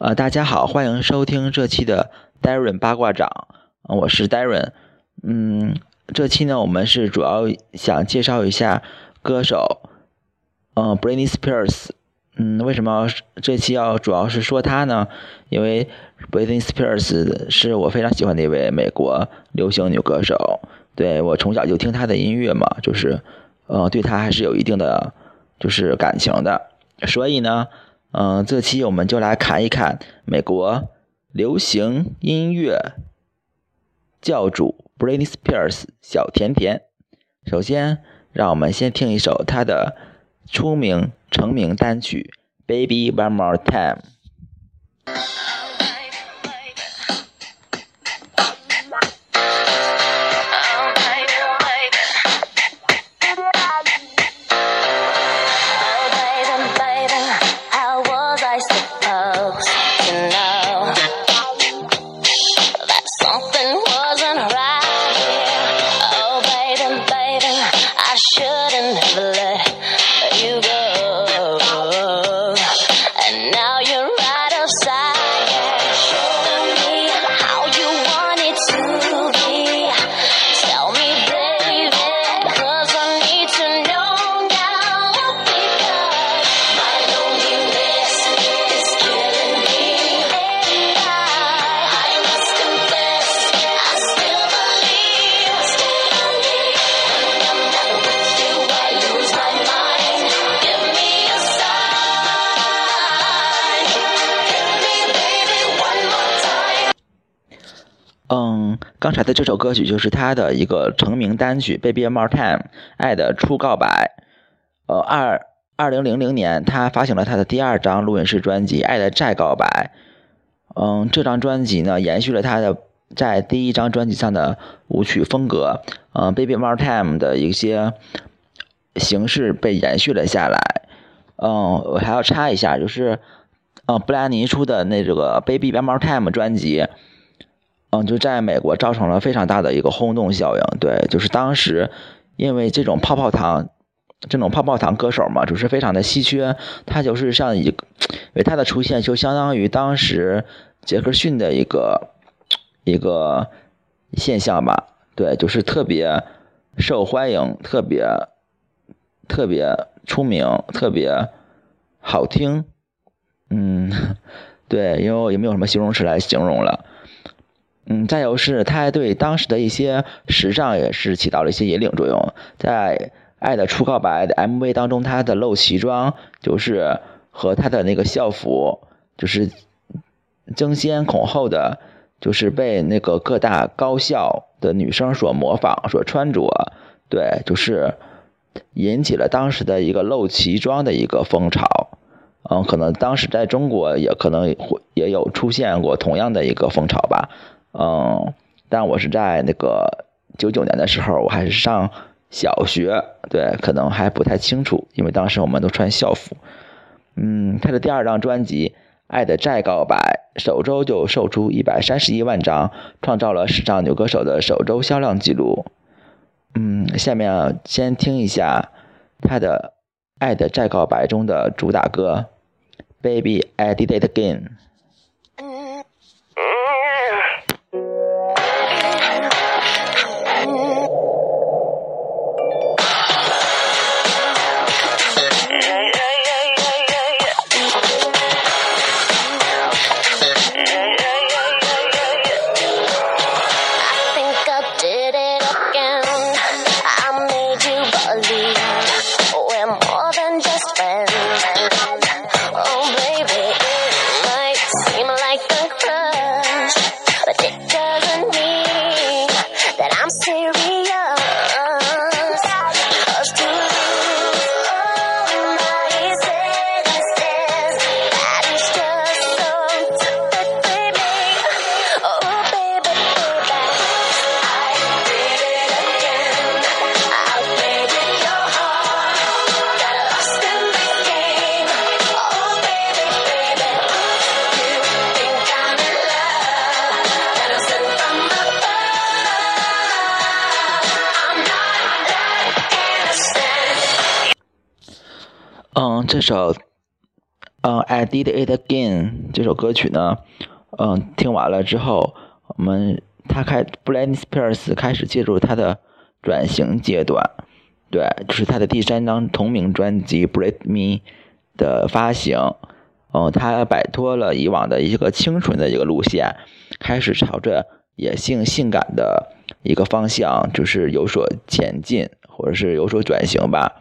呃，大家好，欢迎收听这期的 Darren 八卦掌，我是 Darren。嗯，这期呢，我们是主要想介绍一下歌手，嗯，Britney Spears。嗯，为什么这期要主要是说她呢？因为 Britney Spears 是我非常喜欢的一位美国流行女歌手。对我从小就听她的音乐嘛，就是呃，对她还是有一定的就是感情的。所以呢。嗯，这期我们就来看一看美国流行音乐教主 Britney Spears 小甜甜。首先，让我们先听一首她的出名成名单曲《Baby One More Time》。嗯，刚才的这首歌曲就是他的一个成名单曲《Baby More Time》，爱的初告白。呃，二二零零零年，他发行了他的第二张录音室专辑《爱的再告白》。嗯，这张专辑呢，延续了他的在第一张专辑上的舞曲风格。嗯，《Baby More Time》的一些形式被延续了下来。嗯，我还要插一下，就是嗯，布兰妮出的那这个《Baby One More Time》专辑。嗯，就在美国造成了非常大的一个轰动效应。对，就是当时因为这种泡泡糖，这种泡泡糖歌手嘛，就是非常的稀缺。他就是像一个，因为他的出现就相当于当时杰克逊的一个一个现象吧。对，就是特别受欢迎，特别特别出名，特别好听。嗯，对，因为也没有什么形容词来形容了。嗯，再有是，他还对当时的一些时尚也是起到了一些引领作用。在《爱的初告白》的 MV 当中，他的露脐装就是和他的那个校服，就是争先恐后的，就是被那个各大高校的女生所模仿、所穿着。对，就是引起了当时的一个露脐装的一个风潮。嗯，可能当时在中国也可能会也有出现过同样的一个风潮吧。嗯，但我是在那个九九年的时候，我还是上小学，对，可能还不太清楚，因为当时我们都穿校服。嗯，他的第二张专辑《爱的再告白》首周就售出一百三十一万张，创造了史上女歌手的首周销量记录。嗯，下面先听一下他的《爱的再告白》中的主打歌《Baby I Did It Again》。这首嗯，I Did It Again 这首歌曲呢，嗯，听完了之后，我们他开 Britney Spears 开始进入他的转型阶段，对，就是他的第三张同名专辑《Brit Me》的发行，嗯，他摆脱了以往的一个清纯的一个路线，开始朝着野性性感的一个方向，就是有所前进，或者是有所转型吧。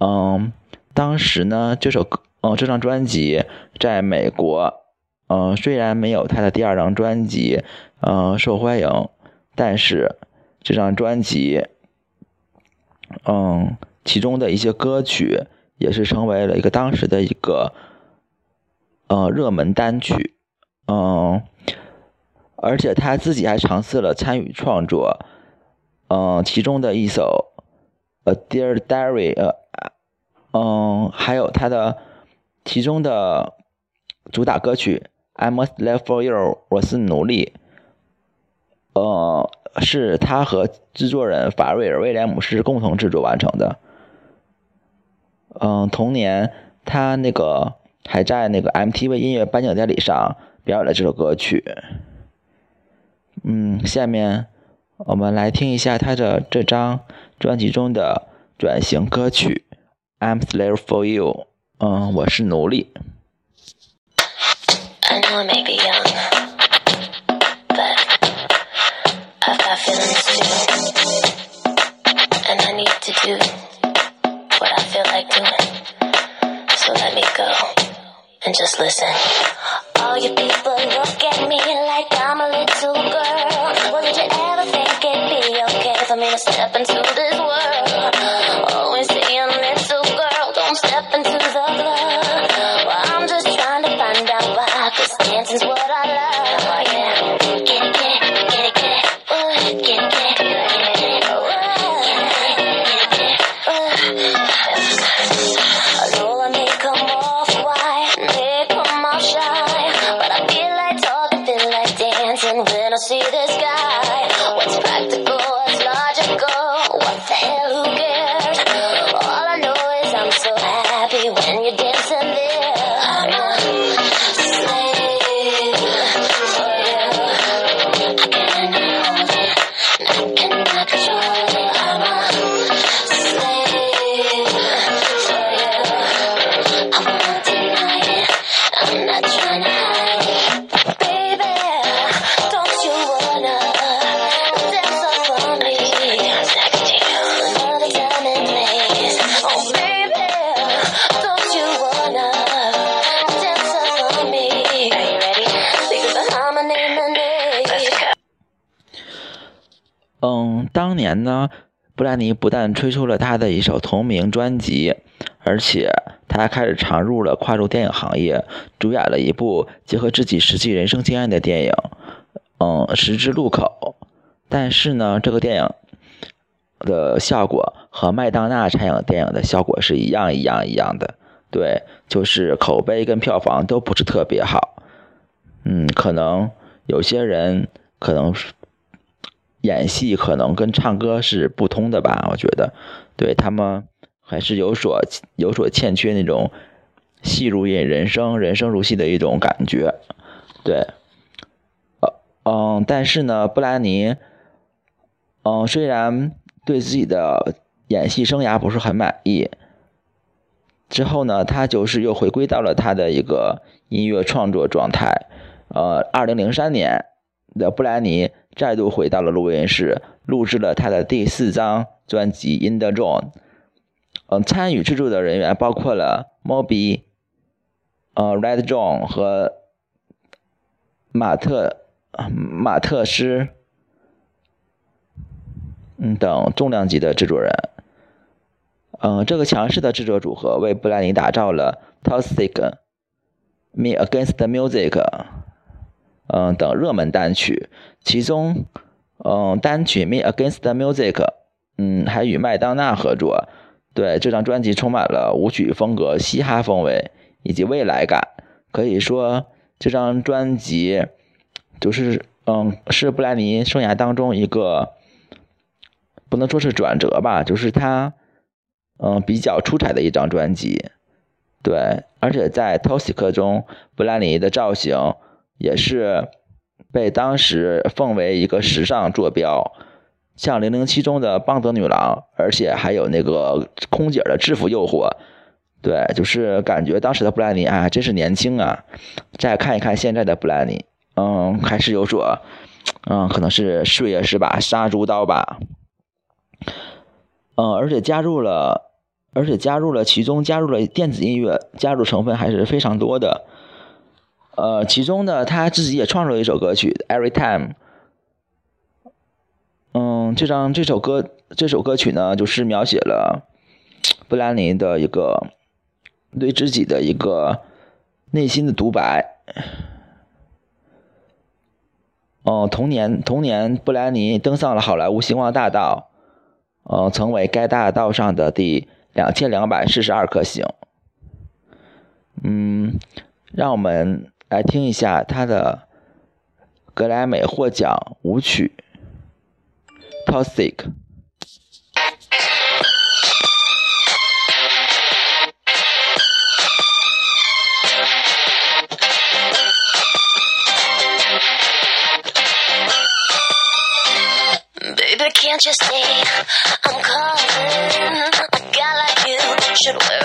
嗯，当时呢，这首歌。嗯，这张专辑在美国，嗯，虽然没有他的第二张专辑，嗯，受欢迎，但是这张专辑，嗯，其中的一些歌曲也是成为了一个当时的一个，呃，热门单曲，嗯，而且他自己还尝试了参与创作，嗯，其中的一首《A Dear Diary》，呃，嗯，还有他的。其中的主打歌曲《I Must Live for You》，我是奴隶，呃，是他和制作人法瑞尔·威廉姆斯共同制作完成的。嗯，同年他那个还在那个 MTV 音乐颁奖典礼上表演了这首歌曲。嗯，下面我们来听一下他的这张专辑中的转型歌曲《I'm Slave for You》。嗯，我是奴隶。I know I may be young, but I've got feelings too. And I need to do what I feel like doing. So let me go and just listen. All you people look at me like I'm a little girl. Well, did you ever think it'd be okay for me to step into this world? When I see this guy. What's practical, 当年呢，布兰妮不但推出了他的一首同名专辑，而且他还开始尝入了跨入电影行业，主演了一部结合自己实际人生经验的电影，嗯，《十字路口》。但是呢，这个电影的效果和麦当娜参演的电影的效果是一样一样一样的，对，就是口碑跟票房都不是特别好。嗯，可能有些人可能。演戏可能跟唱歌是不通的吧，我觉得，对他们还是有所有所欠缺那种戏如演人生，人生如戏的一种感觉，对，呃嗯，但是呢，布兰妮，嗯，虽然对自己的演戏生涯不是很满意，之后呢，他就是又回归到了他的一个音乐创作状态，呃，二零零三年的布兰妮。再度回到了录音室，录制了他的第四张专辑《In the Zone》。嗯，参与制作的人员包括了 Moby、呃 Red John 和马特马特斯，嗯等重量级的制作人。嗯，这个强势的制作组合为布兰妮打造了《Toxic》、《Me Against Music》。嗯，等热门单曲，其中，嗯，单曲《Me Against the Music》，嗯，还与麦当娜合作。对，这张专辑充满了舞曲风格、嘻哈风味以及未来感。可以说，这张专辑就是，嗯，是布兰妮生涯当中一个不能说是转折吧，就是他，嗯，比较出彩的一张专辑。对，而且在 Toxic 中，布兰妮的造型也是被当时奉为一个时尚坐标，像零零七中的邦德女郎，而且还有那个空姐的制服诱惑。对，就是感觉当时的布兰妮啊，真是年轻啊！再看一看现在的布兰妮，嗯，还是有所，嗯，可能是岁月是把杀猪刀吧，嗯，而且加入了，而且加入了其中加入了电子音乐，加入成分还是非常多的。呃，其中呢，他自己也创作了一首歌曲《Every Time》。嗯，这张这首歌这首歌曲呢，就是描写了布兰妮的一个。对自己的一个内心的独白。哦，同年，同年，布兰妮登上了好莱坞星光大道，呃，成为该大道上的第两千两百四十二颗星。嗯，让我们来听一下他的格莱美获奖舞曲《Toxic》。Can't you see I'm calling? A guy like you should wear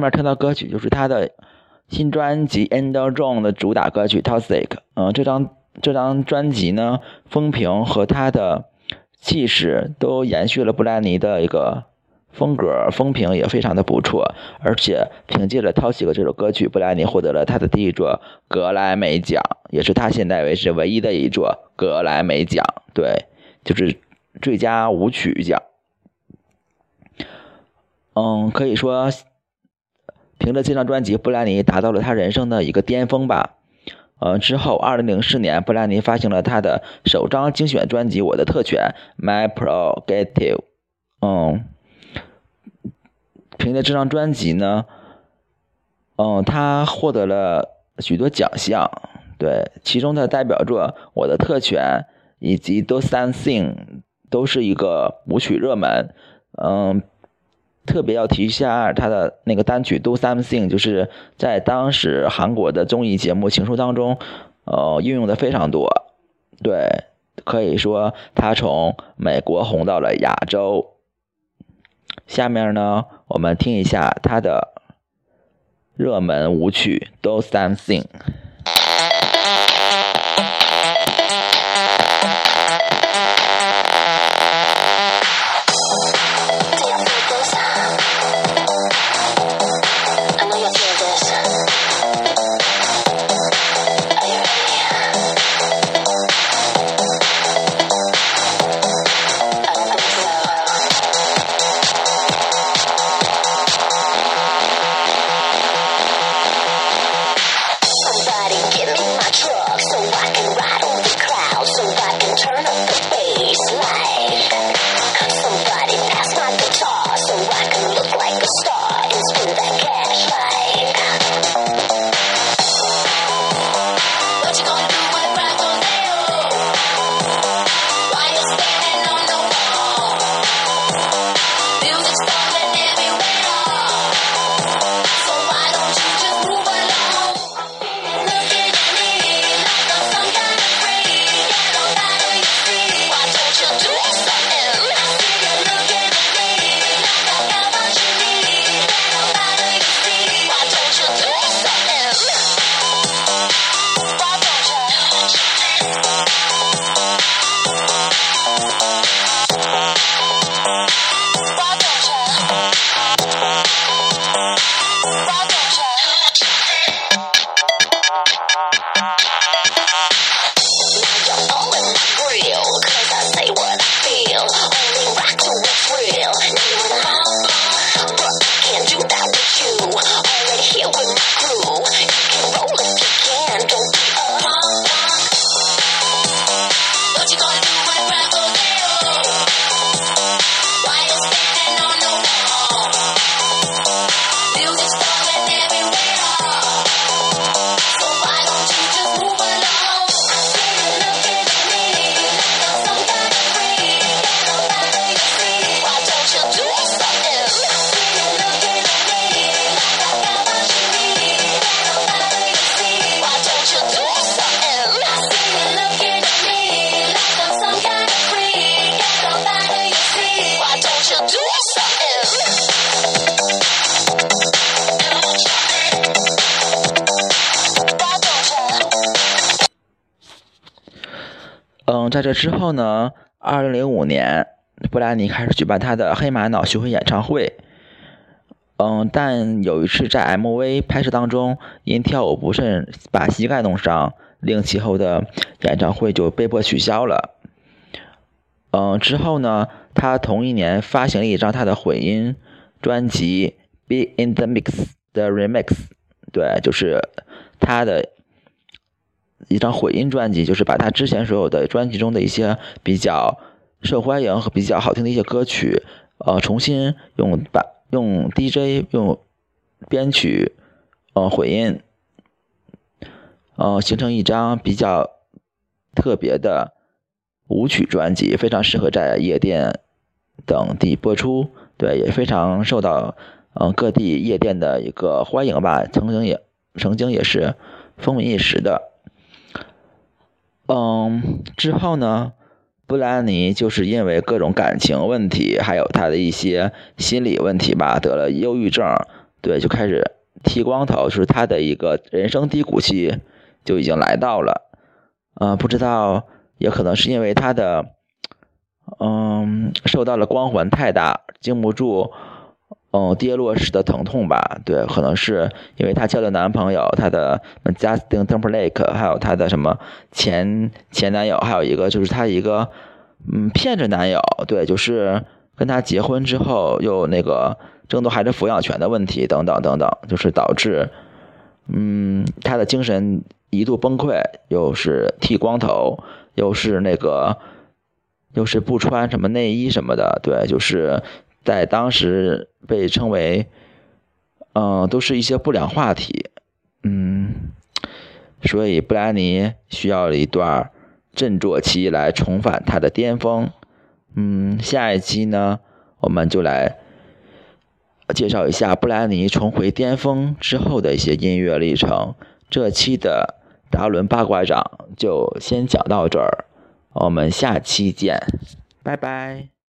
上面听到歌曲就是他的新专辑《Ender Zone》的主打歌曲《Toxic》。嗯，这张这张专辑呢，风评和他的气势都延续了布兰妮的一个风格，风评也非常的不错。而且凭借着《Toxic》这首歌曲，布兰妮获得了他的第一座格莱美奖，也是他现在为止唯一的一座格莱美奖。对，就是最佳舞曲奖。嗯，可以说，凭着这张专辑，布兰妮达到了他人生的一个巅峰吧。呃，之后，二零零四年，布兰妮发行了他的首张精选专辑《我的特权》（My Prerogative）。嗯，凭着这张专辑呢，嗯，他获得了许多奖项。对，其中的代表作《我的特权》以及《Do Something》都是一个舞曲热门。嗯。特别要提一下他的那个单曲《Do Something》，就是在当时韩国的综艺节目《情书》当中，呃，运用的非常多。对，可以说他从美国红到了亚洲。下面呢，我们听一下他的热门舞曲《Do Something》。在这之后呢，二零零五年，布兰妮开始举办他的黑玛瑙巡回演唱会。嗯，但有一次在 MV 拍摄当中，因跳舞不慎把膝盖弄伤，令其后的演唱会就被迫取消了。嗯，之后呢，他同一年发行了一张他的混音专辑《Be in the Mix》的 Remix，对，就是他的一张混音专辑，就是把他之前所有的专辑中的一些比较受欢迎和比较好听的一些歌曲，呃，重新用把用 DJ 用编曲，呃，混音，呃，形成一张比较特别的舞曲专辑，非常适合在夜店等地播出，对，也非常受到嗯、各地夜店的一个欢迎吧，曾经也曾经也是风靡一时的。嗯，之后呢，布兰妮就是因为各种感情问题，还有她的一些心理问题吧，得了忧郁症，对，就开始剃光头，就是她的一个人生低谷期就已经来到了。嗯，不知道，也可能是因为她的，嗯，受到了光环太大，经不住，嗯，跌落时的疼痛吧。对，可能是因为她交的男朋友，她的 Justin Timberlake，还有她的什么前前男友，还有一个就是她一个嗯骗子男友，对，就是跟她结婚之后又那个争夺孩子抚养权的问题等等等等，就是导致嗯她的精神一度崩溃，又是剃光头，又是那个又是不穿什么内衣什么的，对，就是在当时被称为，嗯、都是一些不良话题，嗯，所以布兰妮需要一段振作期来重返她的巅峰。嗯，下一期呢，我们就来介绍一下布兰妮重回巅峰之后的一些音乐历程。这期的达伦八卦掌就先讲到这儿，我们下期见，拜拜。